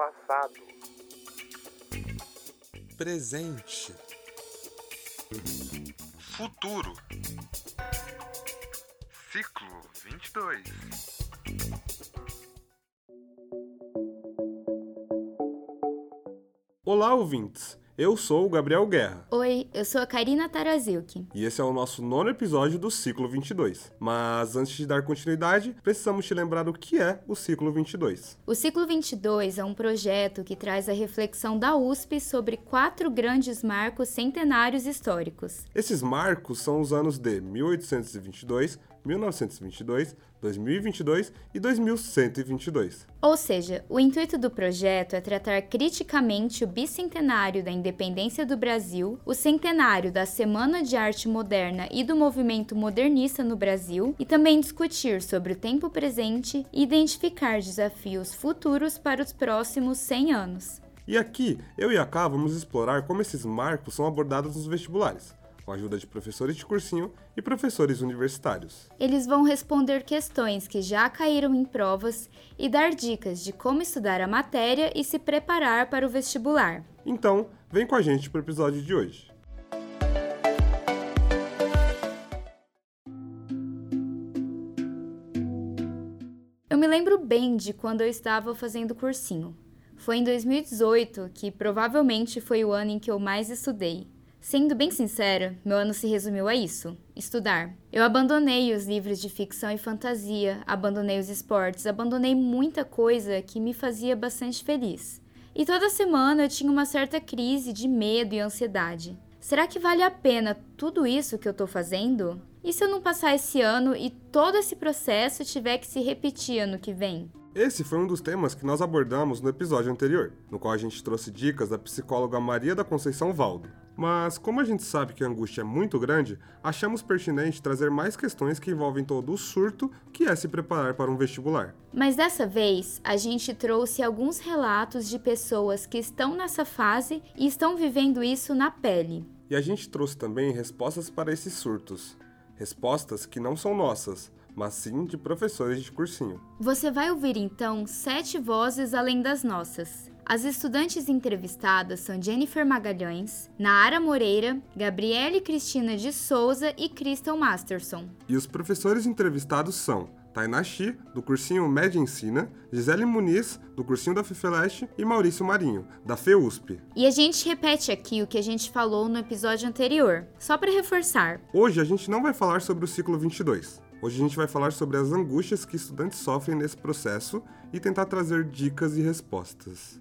Passado. Presente. Futuro. Ciclo 22. Olá, ouvintes! Eu sou o Gabriel Guerra. Oi, eu sou a Karina Taraziuk. E esse é o nosso nono episódio do Ciclo 22. Mas antes de dar continuidade, precisamos te lembrar o que é o Ciclo 22. O Ciclo 22 é um projeto que traz a reflexão da USP sobre quatro grandes marcos centenários históricos. Esses marcos são os anos de 1822, 1922, 2022 e 2122. Ou seja, o intuito do projeto é tratar criticamente o bicentenário da independência do Brasil, o centenário da Semana de Arte Moderna e do movimento modernista no Brasil, e também discutir sobre o tempo presente e identificar desafios futuros para os próximos 100 anos. E aqui, eu e a Ká vamos explorar como esses marcos são abordados nos vestibulares com a ajuda de professores de cursinho e professores universitários. Eles vão responder questões que já caíram em provas e dar dicas de como estudar a matéria e se preparar para o vestibular. Então, vem com a gente para o episódio de hoje. Eu me lembro bem de quando eu estava fazendo cursinho. Foi em 2018 que provavelmente foi o ano em que eu mais estudei. Sendo bem sincera, meu ano se resumiu a isso: estudar. Eu abandonei os livros de ficção e fantasia, abandonei os esportes, abandonei muita coisa que me fazia bastante feliz. E toda semana eu tinha uma certa crise de medo e ansiedade. Será que vale a pena tudo isso que eu estou fazendo? E se eu não passar esse ano e todo esse processo tiver que se repetir ano que vem? Esse foi um dos temas que nós abordamos no episódio anterior, no qual a gente trouxe dicas da psicóloga Maria da Conceição Valdo. Mas, como a gente sabe que a angústia é muito grande, achamos pertinente trazer mais questões que envolvem todo o surto que é se preparar para um vestibular. Mas dessa vez, a gente trouxe alguns relatos de pessoas que estão nessa fase e estão vivendo isso na pele. E a gente trouxe também respostas para esses surtos. Respostas que não são nossas, mas sim de professores de cursinho. Você vai ouvir então sete vozes além das nossas. As estudantes entrevistadas são Jennifer Magalhães, Naara Moreira, Gabriele Cristina de Souza e Crystal Masterson. E os professores entrevistados são Tainá Chi, do cursinho Média Ensina, Gisele Muniz, do cursinho da FEFELESTE e Maurício Marinho, da FEUSP. E a gente repete aqui o que a gente falou no episódio anterior, só para reforçar. Hoje a gente não vai falar sobre o ciclo 22. Hoje a gente vai falar sobre as angústias que estudantes sofrem nesse processo e tentar trazer dicas e respostas.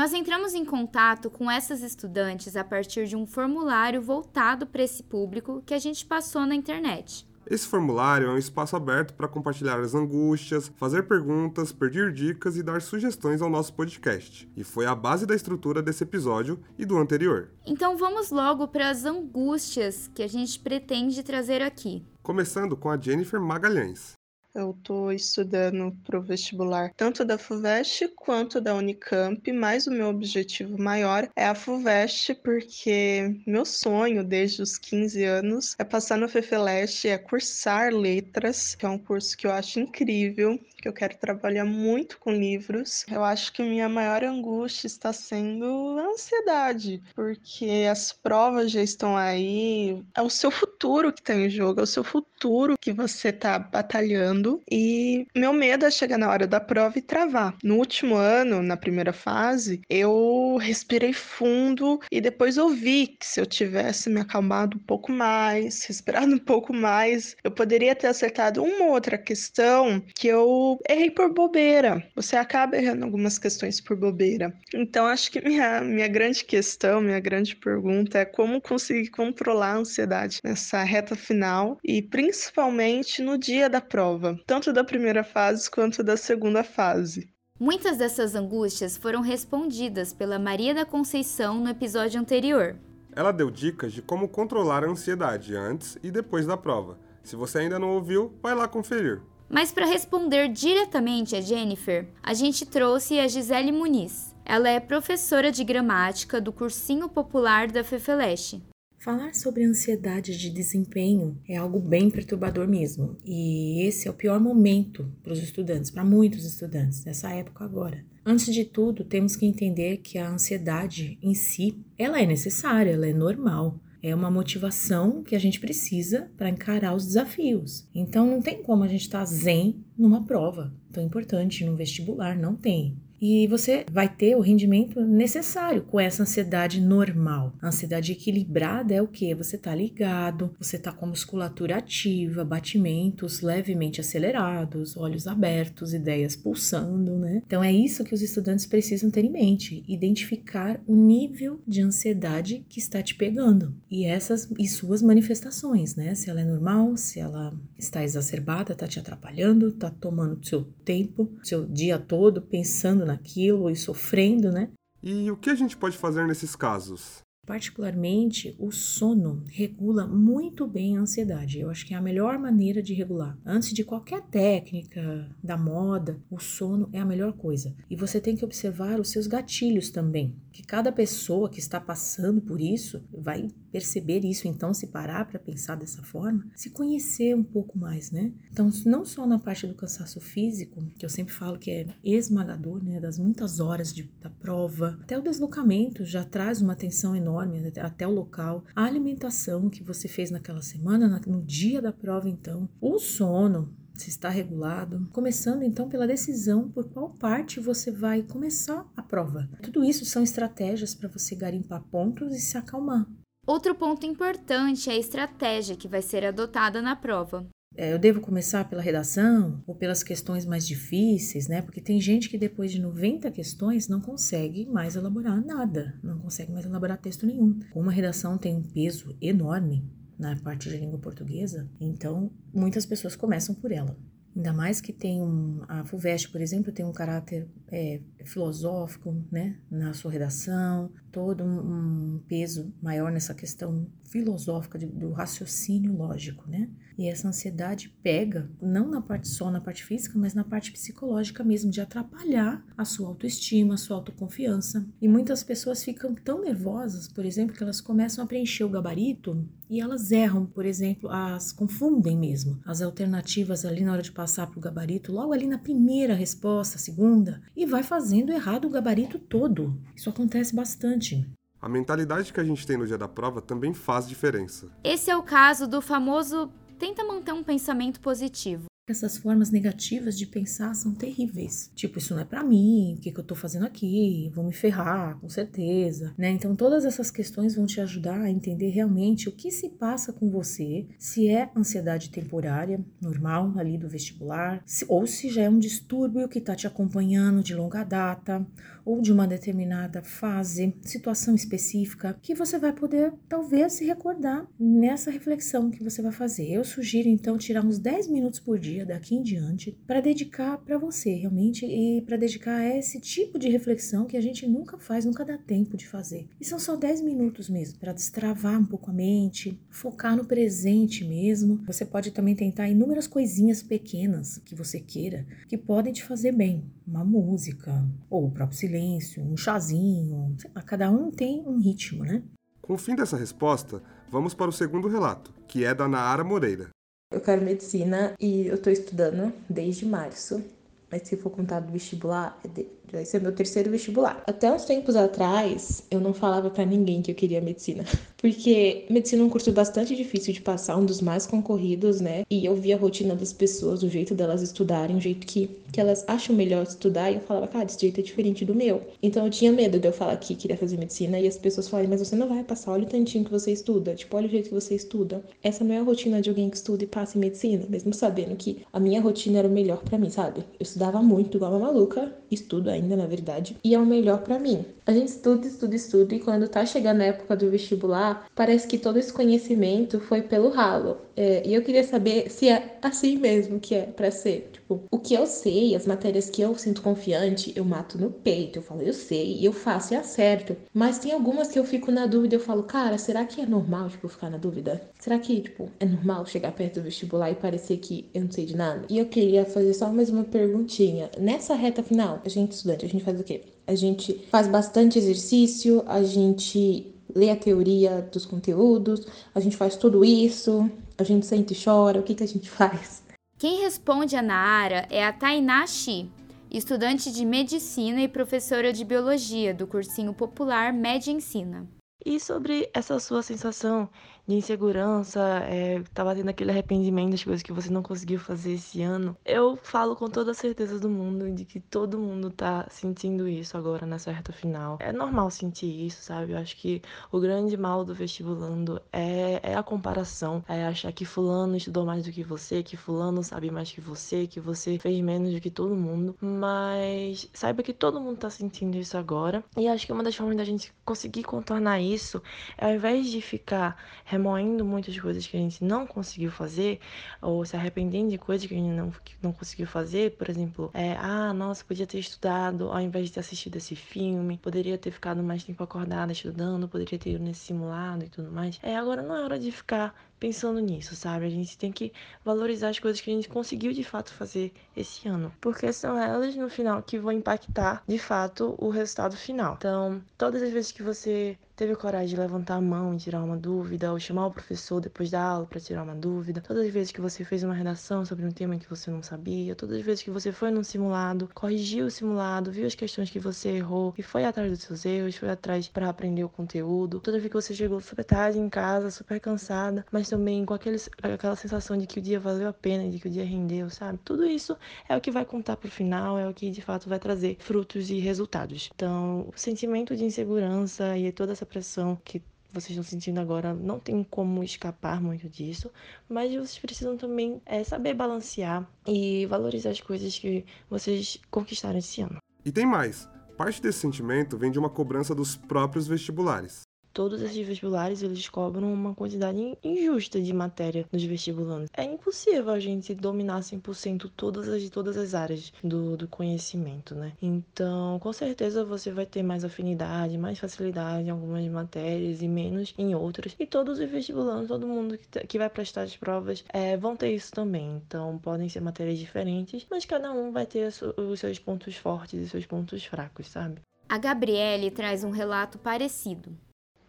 Nós entramos em contato com essas estudantes a partir de um formulário voltado para esse público que a gente passou na internet. Esse formulário é um espaço aberto para compartilhar as angústias, fazer perguntas, pedir dicas e dar sugestões ao nosso podcast. E foi a base da estrutura desse episódio e do anterior. Então vamos logo para as angústias que a gente pretende trazer aqui. Começando com a Jennifer Magalhães. Eu estou estudando para o vestibular tanto da FUVEST quanto da Unicamp, mas o meu objetivo maior é a FUVEST, porque meu sonho desde os 15 anos é passar no FEFELEST, é cursar letras, que é um curso que eu acho incrível, que eu quero trabalhar muito com livros. Eu acho que minha maior angústia está sendo a ansiedade, porque as provas já estão aí, é o seu futuro que está em jogo, é o seu futuro que você está batalhando. E meu medo é chegar na hora da prova e travar. No último ano, na primeira fase, eu respirei fundo e depois ouvi que se eu tivesse me acalmado um pouco mais, respirado um pouco mais, eu poderia ter acertado uma outra questão que eu errei por bobeira. Você acaba errando algumas questões por bobeira. Então, acho que minha, minha grande questão, minha grande pergunta é como conseguir controlar a ansiedade nessa reta final e principalmente no dia da prova, tanto da primeira fase quanto da segunda fase. Muitas dessas angústias foram respondidas pela Maria da Conceição no episódio anterior. Ela deu dicas de como controlar a ansiedade antes e depois da prova. Se você ainda não ouviu, vai lá conferir. Mas para responder diretamente a Jennifer, a gente trouxe a Gisele Muniz. Ela é professora de gramática do cursinho popular da FEFELESH. Falar sobre ansiedade de desempenho é algo bem perturbador mesmo, e esse é o pior momento para os estudantes, para muitos estudantes, nessa época agora. Antes de tudo, temos que entender que a ansiedade em si, ela é necessária, ela é normal. É uma motivação que a gente precisa para encarar os desafios. Então não tem como a gente estar tá zen numa prova tão importante, num vestibular, não tem e você vai ter o rendimento necessário com essa ansiedade normal. A ansiedade equilibrada é o que? Você está ligado, você está com a musculatura ativa, batimentos levemente acelerados, olhos abertos, ideias pulsando, né? Então é isso que os estudantes precisam ter em mente, identificar o nível de ansiedade que está te pegando e essas e suas manifestações, né? Se ela é normal, se ela está exacerbada, está te atrapalhando, está tomando seu tempo, seu dia todo pensando naquilo e sofrendo, né? E o que a gente pode fazer nesses casos? Particularmente, o sono regula muito bem a ansiedade. Eu acho que é a melhor maneira de regular. Antes de qualquer técnica da moda, o sono é a melhor coisa. E você tem que observar os seus gatilhos também que cada pessoa que está passando por isso vai perceber isso, então se parar para pensar dessa forma, se conhecer um pouco mais, né? Então, não só na parte do cansaço físico, que eu sempre falo que é esmagador, né, das muitas horas de, da prova, até o deslocamento já traz uma tensão enorme né, até o local, a alimentação que você fez naquela semana, no dia da prova, então, o sono, se está regulado, começando então pela decisão por qual parte você vai começar a prova. Tudo isso são estratégias para você garimpar pontos e se acalmar. Outro ponto importante é a estratégia que vai ser adotada na prova. É, eu devo começar pela redação ou pelas questões mais difíceis, né? Porque tem gente que depois de 90 questões não consegue mais elaborar nada, não consegue mais elaborar texto nenhum. Uma redação tem um peso enorme, na parte de língua portuguesa, então muitas pessoas começam por ela. Ainda mais que tem um, a FUVEST, por exemplo, tem um caráter é, filosófico, né, na sua redação, todo um, um peso maior nessa questão filosófica de, do raciocínio lógico, né? E essa ansiedade pega não na parte só na parte física, mas na parte psicológica mesmo de atrapalhar a sua autoestima, a sua autoconfiança. E muitas pessoas ficam tão nervosas, por exemplo, que elas começam a preencher o gabarito e elas erram, por exemplo, as confundem mesmo as alternativas ali na hora de passar para o gabarito, logo ali na primeira resposta, segunda, e vai fazendo errado o gabarito todo. Isso acontece bastante. A mentalidade que a gente tem no dia da prova também faz diferença. Esse é o caso do famoso tenta manter um pensamento positivo. Essas formas negativas de pensar são terríveis. Tipo, isso não é para mim, o que, que eu tô fazendo aqui? Vou me ferrar, com certeza, né? Então, todas essas questões vão te ajudar a entender realmente o que se passa com você, se é ansiedade temporária, normal, ali do vestibular, se, ou se já é um distúrbio que tá te acompanhando de longa data, ou de uma determinada fase, situação específica, que você vai poder talvez se recordar nessa reflexão que você vai fazer. Eu sugiro então tirar uns 10 minutos por dia daqui em diante para dedicar para você realmente e para dedicar a esse tipo de reflexão que a gente nunca faz, nunca dá tempo de fazer. E são só 10 minutos mesmo para destravar um pouco a mente, focar no presente mesmo. Você pode também tentar inúmeras coisinhas pequenas que você queira que podem te fazer bem, uma música ou o próprio silêncio silêncio, um chazinho, lá, cada um tem um ritmo, né? Com o fim dessa resposta, vamos para o segundo relato, que é da Naara Moreira. Eu quero medicina e eu estou estudando desde março. Mas se for contar do vestibular, é vai ser meu terceiro vestibular. Até uns tempos atrás, eu não falava para ninguém que eu queria medicina. Porque medicina é um curso bastante difícil de passar, um dos mais concorridos, né? E eu via a rotina das pessoas, o jeito delas estudarem, o jeito que, que elas acham melhor estudar, e eu falava, cara, esse jeito é diferente do meu. Então eu tinha medo de eu falar que queria fazer medicina e as pessoas falarem, mas você não vai passar, olha o tantinho que você estuda, tipo, olha o jeito que você estuda. Essa não é a rotina de alguém que estuda e passa em medicina, mesmo sabendo que a minha rotina era o melhor para mim, sabe? Eu estudava muito, igual uma maluca, estudo ainda, na verdade, e é o melhor para mim. A gente estuda, estuda, estuda, e quando tá chegando a época do vestibular, parece que todo esse conhecimento foi pelo ralo. É, e eu queria saber se é assim mesmo que é para ser. Tipo, o que eu sei, as matérias que eu sinto confiante, eu mato no peito, eu falo, eu sei, e eu faço e acerto. Mas tem algumas que eu fico na dúvida, eu falo, cara, será que é normal, tipo, ficar na dúvida? Será que, tipo, é normal chegar perto do vestibular e parecer que eu não sei de nada? E eu queria fazer só mais uma perguntinha. Nessa reta final, a gente estudante, a gente faz o quê? A gente faz bastante exercício, a gente lê a teoria dos conteúdos, a gente faz tudo isso, a gente sente e chora, o que, que a gente faz? Quem responde a Naara é a Tainá Shi, estudante de medicina e professora de biologia do cursinho popular Med Ensina. E sobre essa sua sensação de insegurança, é, tava tendo aquele arrependimento das coisas que você não conseguiu fazer esse ano, eu falo com toda a certeza do mundo de que todo mundo tá sentindo isso agora nessa reta final. É normal sentir isso, sabe? Eu acho que o grande mal do vestibulando é, é a comparação, é achar que fulano estudou mais do que você, que fulano sabe mais que você, que você fez menos do que todo mundo, mas saiba que todo mundo tá sentindo isso agora, e acho que uma das formas da gente conseguir contornar isso é ao invés de ficar remoendo muitas coisas que a gente não conseguiu fazer, ou se arrependendo de coisas que a gente não, não conseguiu fazer, por exemplo, é, ah, nossa, podia ter estudado ao invés de ter assistido esse filme, poderia ter ficado mais tempo acordada estudando, poderia ter ido nesse simulado e tudo mais. É, agora não é hora de ficar pensando nisso, sabe? A gente tem que valorizar as coisas que a gente conseguiu de fato fazer esse ano, porque são elas no final que vão impactar de fato o resultado final. Então, todas as vezes que você teve coragem de levantar a mão e tirar uma dúvida, ou chamar o professor depois da aula para tirar uma dúvida, todas as vezes que você fez uma redação sobre um tema que você não sabia, todas as vezes que você foi num simulado, corrigiu o simulado, viu as questões que você errou e foi atrás dos seus erros, foi atrás para aprender o conteúdo, toda vez que você chegou super tarde em casa, super cansada, mas também com aquele, aquela sensação de que o dia valeu a pena, de que o dia rendeu, sabe? Tudo isso é o que vai contar pro final, é o que de fato vai trazer frutos e resultados. Então, o sentimento de insegurança e toda essa pressão que vocês estão sentindo agora, não tem como escapar muito disso, mas vocês precisam também é, saber balancear e valorizar as coisas que vocês conquistaram esse ano. E tem mais. Parte desse sentimento vem de uma cobrança dos próprios vestibulares todos esses vestibulares eles cobram uma quantidade injusta de matéria nos vestibulantes. É impossível a gente dominar 100% todas as, todas as áreas do, do conhecimento, né? Então, com certeza você vai ter mais afinidade, mais facilidade em algumas matérias e menos em outras. E todos os vestibulantes, todo mundo que, tá, que vai prestar as provas é, vão ter isso também. Então, podem ser matérias diferentes, mas cada um vai ter os seus pontos fortes e seus pontos fracos, sabe? A Gabriele traz um relato parecido.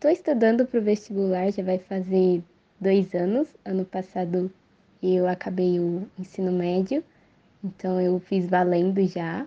Estou estudando para o vestibular, já vai fazer dois anos. Ano passado eu acabei o ensino médio, então eu fiz valendo já.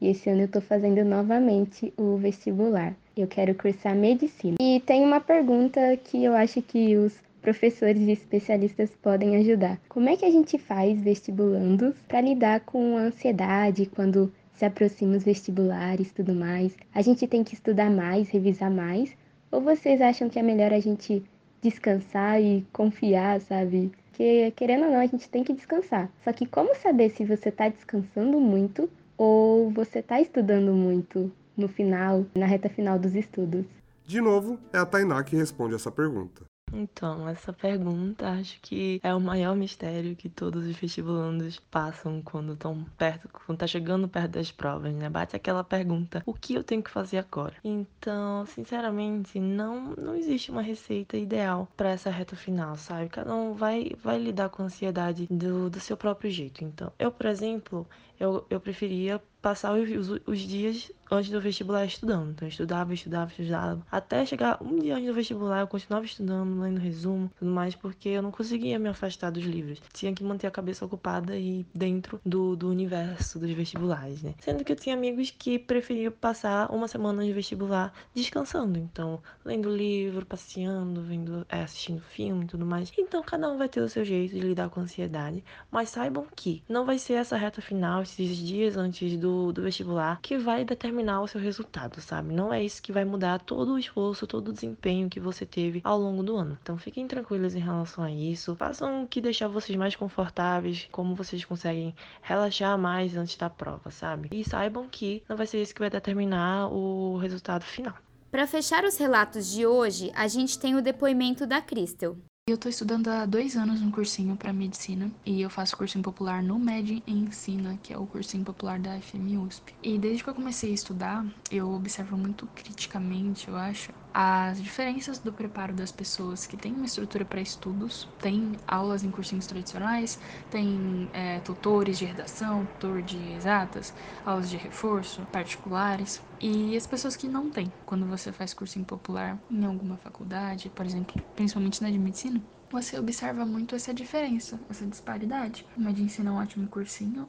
E esse ano eu estou fazendo novamente o vestibular. Eu quero cursar medicina. E tem uma pergunta que eu acho que os professores e especialistas podem ajudar. Como é que a gente faz vestibulandos para lidar com a ansiedade quando se aproxima os vestibulares tudo mais? A gente tem que estudar mais, revisar mais, ou vocês acham que é melhor a gente descansar e confiar, sabe? Que querendo ou não, a gente tem que descansar. Só que como saber se você está descansando muito ou você está estudando muito no final, na reta final dos estudos? De novo, é a Tainá que responde essa pergunta. Então, essa pergunta acho que é o maior mistério que todos os vestibulandos passam quando estão perto, quando tá chegando perto das provas, né? Bate aquela pergunta: o que eu tenho que fazer agora? Então, sinceramente, não não existe uma receita ideal para essa reta final, sabe? Cada um vai vai lidar com a ansiedade do, do seu próprio jeito. Então, eu, por exemplo, eu, eu preferia passar os, os, dias antes do vestibular estudando. Então, eu estudava, estudava, estudava. Até chegar um dia antes do vestibular, eu continuava estudando, lendo resumo, tudo mais, porque eu não conseguia me afastar dos livros. Tinha que manter a cabeça ocupada e dentro do, do universo dos vestibulares, né? Sendo que eu tinha amigos que preferiam passar uma semana de vestibular descansando. Então, lendo livro, passeando, vendo, é, assistindo filme e tudo mais. Então, cada um vai ter o seu jeito de lidar com a ansiedade. Mas saibam que não vai ser essa reta final, esses dias antes do do, vestibular que vai determinar o seu resultado, sabe? Não é isso que vai mudar todo o esforço, todo o desempenho que você teve ao longo do ano. Então fiquem tranquilos em relação a isso. Façam o que deixar vocês mais confortáveis, como vocês conseguem relaxar mais antes da prova, sabe? E saibam que não vai ser isso que vai determinar o resultado final. Para fechar os relatos de hoje, a gente tem o depoimento da Crystal. Eu estou estudando há dois anos um cursinho para medicina e eu faço cursinho popular no Med Ensina, que é o cursinho popular da FM USP. E desde que eu comecei a estudar, eu observo muito criticamente, eu acho, as diferenças do preparo das pessoas que têm uma estrutura para estudos, tem aulas em cursinhos tradicionais, tem é, tutores de redação, tutor de exatas, aulas de reforço, particulares, e as pessoas que não têm. Quando você faz cursinho popular em alguma faculdade, por exemplo, principalmente na de medicina, você observa muito essa diferença, essa disparidade. O Med ensina é um ótimo cursinho,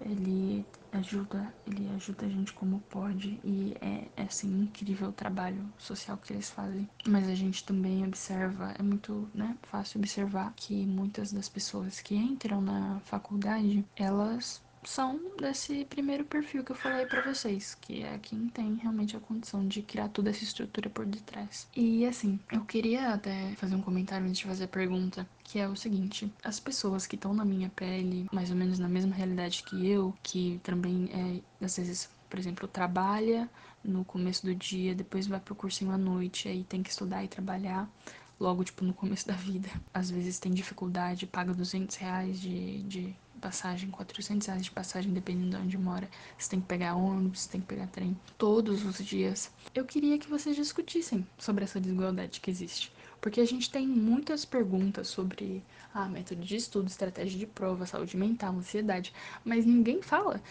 ele ajuda, ele ajuda a gente como pode e é, é assim incrível o trabalho social que eles fazem. Mas a gente também observa, é muito, né, fácil observar que muitas das pessoas que entram na faculdade, elas são desse primeiro perfil que eu falei para vocês, que é quem tem realmente a condição de criar toda essa estrutura por detrás. E assim, eu queria até fazer um comentário antes de fazer a pergunta, que é o seguinte: as pessoas que estão na minha pele, mais ou menos na mesma realidade que eu, que também é, às vezes, por exemplo, trabalha no começo do dia, depois vai pro cursinho à noite, aí tem que estudar e trabalhar logo, tipo, no começo da vida. Às vezes tem dificuldade, paga 200 reais de, de passagem, 400 reais de passagem, dependendo de onde mora. Você tem que pegar ônibus, você tem que pegar trem todos os dias. Eu queria que vocês discutissem sobre essa desigualdade que existe. Porque a gente tem muitas perguntas sobre ah, método de estudo, estratégia de prova, saúde mental, ansiedade, mas ninguém fala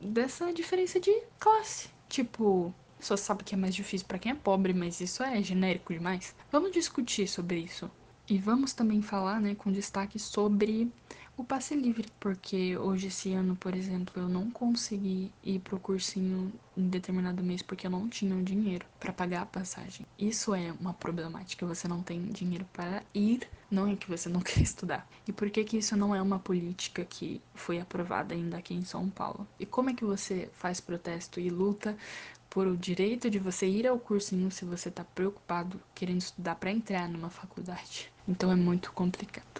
dessa diferença de classe. Tipo, só sabe que é mais difícil para quem é pobre, mas isso é genérico demais. Vamos discutir sobre isso. E vamos também falar, né, com destaque sobre o passe livre, porque hoje esse ano, por exemplo, eu não consegui ir pro cursinho em determinado mês porque eu não tinha o dinheiro para pagar a passagem. Isso é uma problemática, você não tem dinheiro para ir, não é que você não quer estudar. E por que que isso não é uma política que foi aprovada ainda aqui em São Paulo? E como é que você faz protesto e luta por o direito de você ir ao cursinho se você está preocupado querendo estudar para entrar numa faculdade? Então é muito complicado.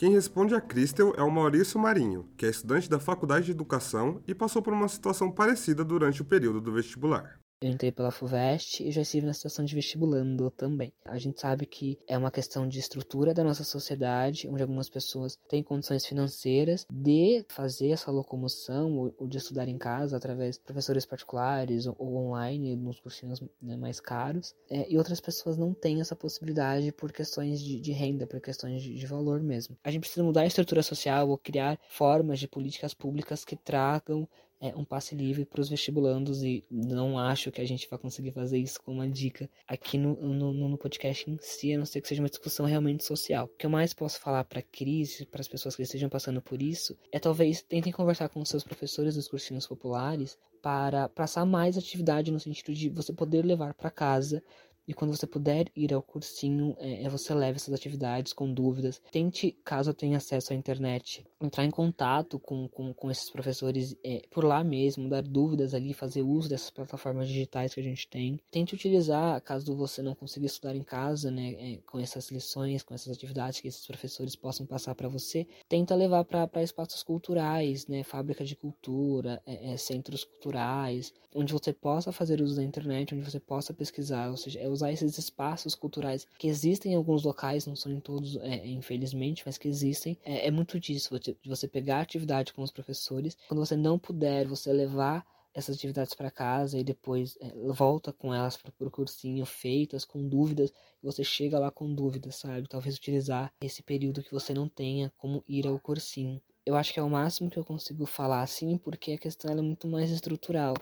Quem responde a Cristel é o Maurício Marinho, que é estudante da Faculdade de Educação e passou por uma situação parecida durante o período do vestibular. Eu entrei pela FUVEST e já estive na situação de vestibulando também. A gente sabe que é uma questão de estrutura da nossa sociedade, onde algumas pessoas têm condições financeiras de fazer essa locomoção ou, de estudar em casa através de professores particulares ou, online, nos cursinhos né, mais caros, é, e outras pessoas não têm essa possibilidade por questões de, de renda, por questões de, de valor mesmo. A gente precisa mudar a estrutura social ou criar formas de políticas públicas que tragam é, um passe livre para os vestibulandos e não acho que a gente vai conseguir fazer isso com uma dica aqui no, no, no podcast em si, a não ser que seja uma discussão realmente social. O que eu mais posso falar para crise, para as pessoas que estejam passando por isso, é talvez tentem conversar com os seus professores dos cursinhos populares para passar mais atividade no sentido de você poder levar para casa e quando você puder ir ao cursinho, é, é, você leve essas atividades com dúvidas. Tente, caso tenha acesso à internet, entrar em contato com, com, com esses professores é, por lá mesmo, dar dúvidas ali, fazer uso dessas plataformas digitais que a gente tem. Tente utilizar, caso você não consiga estudar em casa, né, é, com essas lições, com essas atividades que esses professores possam passar para você. Tenta levar para espaços culturais, né, fábrica de cultura, é, é, centros culturais, onde você possa fazer uso da internet, onde você possa pesquisar, ou seja, usar esses espaços culturais que existem em alguns locais, não são em todos, é, infelizmente, mas que existem. É, é muito disso, de você pegar atividade com os professores. Quando você não puder, você levar essas atividades para casa e depois é, volta com elas para o cursinho feitas com dúvidas você chega lá com dúvidas, sabe? Talvez utilizar esse período que você não tenha como ir ao cursinho. Eu acho que é o máximo que eu consigo falar assim, porque a questão é muito mais estrutural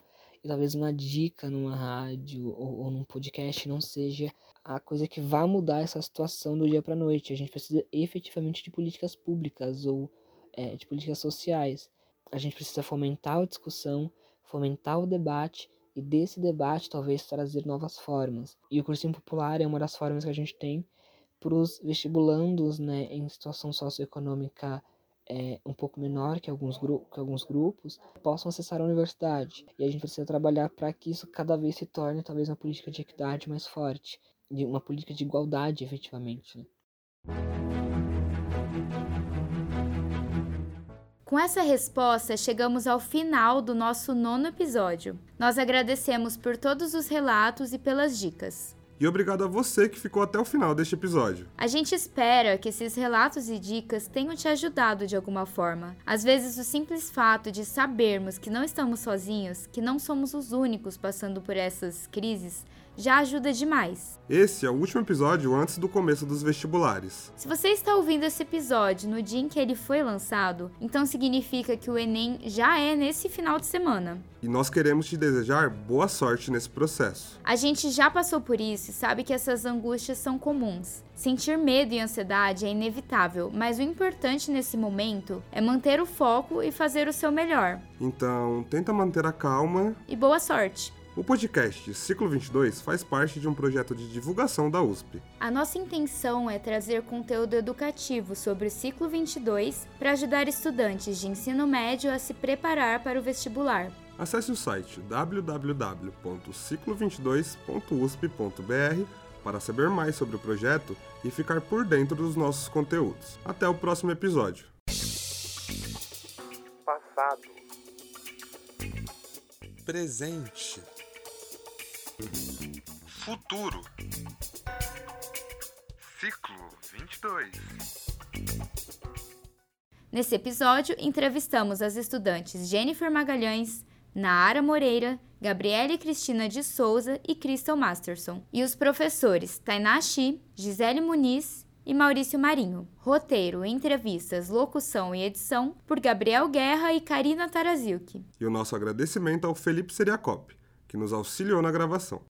e talvez uma dica numa rádio ou, ou num podcast não seja a coisa que vá mudar essa situação do dia para noite. A gente precisa efetivamente de políticas públicas ou é, de políticas sociais. A gente precisa fomentar a discussão, fomentar o debate e desse debate talvez trazer novas formas. E o cursinho popular é uma das formas que a gente tem para os vestibulandos né, em situação socioeconômica é, um pouco menor que alguns, que alguns grupos possam acessar a universidade. E a gente precisa trabalhar para que isso cada vez se torne talvez uma política de equidade mais forte, de uma política de igualdade efetivamente. Né? Com essa resposta, chegamos ao final do nosso nono episódio. Nós agradecemos por todos os relatos e pelas dicas. E obrigado a você que ficou até o final deste episódio. A gente espera que esses relatos e dicas tenham te ajudado de alguma forma. Às vezes, o simples fato de sabermos que não estamos sozinhos, que não somos os únicos passando por essas crises, já ajuda demais. Esse é o último episódio antes do começo dos vestibulares. Se você está ouvindo esse episódio no dia em que ele foi lançado, então significa que o Enem já é nesse final de semana. E nós queremos te desejar boa sorte nesse processo. A gente já passou por isso e sabe que essas angústias são comuns. Sentir medo e ansiedade é inevitável, mas o importante nesse momento é manter o foco e fazer o seu melhor. Então, tenta manter a calma. E boa sorte! O podcast Ciclo 22 faz parte de um projeto de divulgação da USP. A nossa intenção é trazer conteúdo educativo sobre o Ciclo 22 para ajudar estudantes de ensino médio a se preparar para o vestibular. Acesse o site www.ciclo22.usp.br para saber mais sobre o projeto e ficar por dentro dos nossos conteúdos. Até o próximo episódio. Passado. Presente. Futuro. Ciclo 22. Nesse episódio, entrevistamos as estudantes Jennifer Magalhães, Naara Moreira, Gabriele Cristina de Souza e Crystal Masterson, e os professores Tainá Chi, Gisele Muniz e Maurício Marinho. Roteiro, entrevistas, locução e edição por Gabriel Guerra e Karina Taraziuk. E o nosso agradecimento ao Felipe Seriacop, que nos auxiliou na gravação.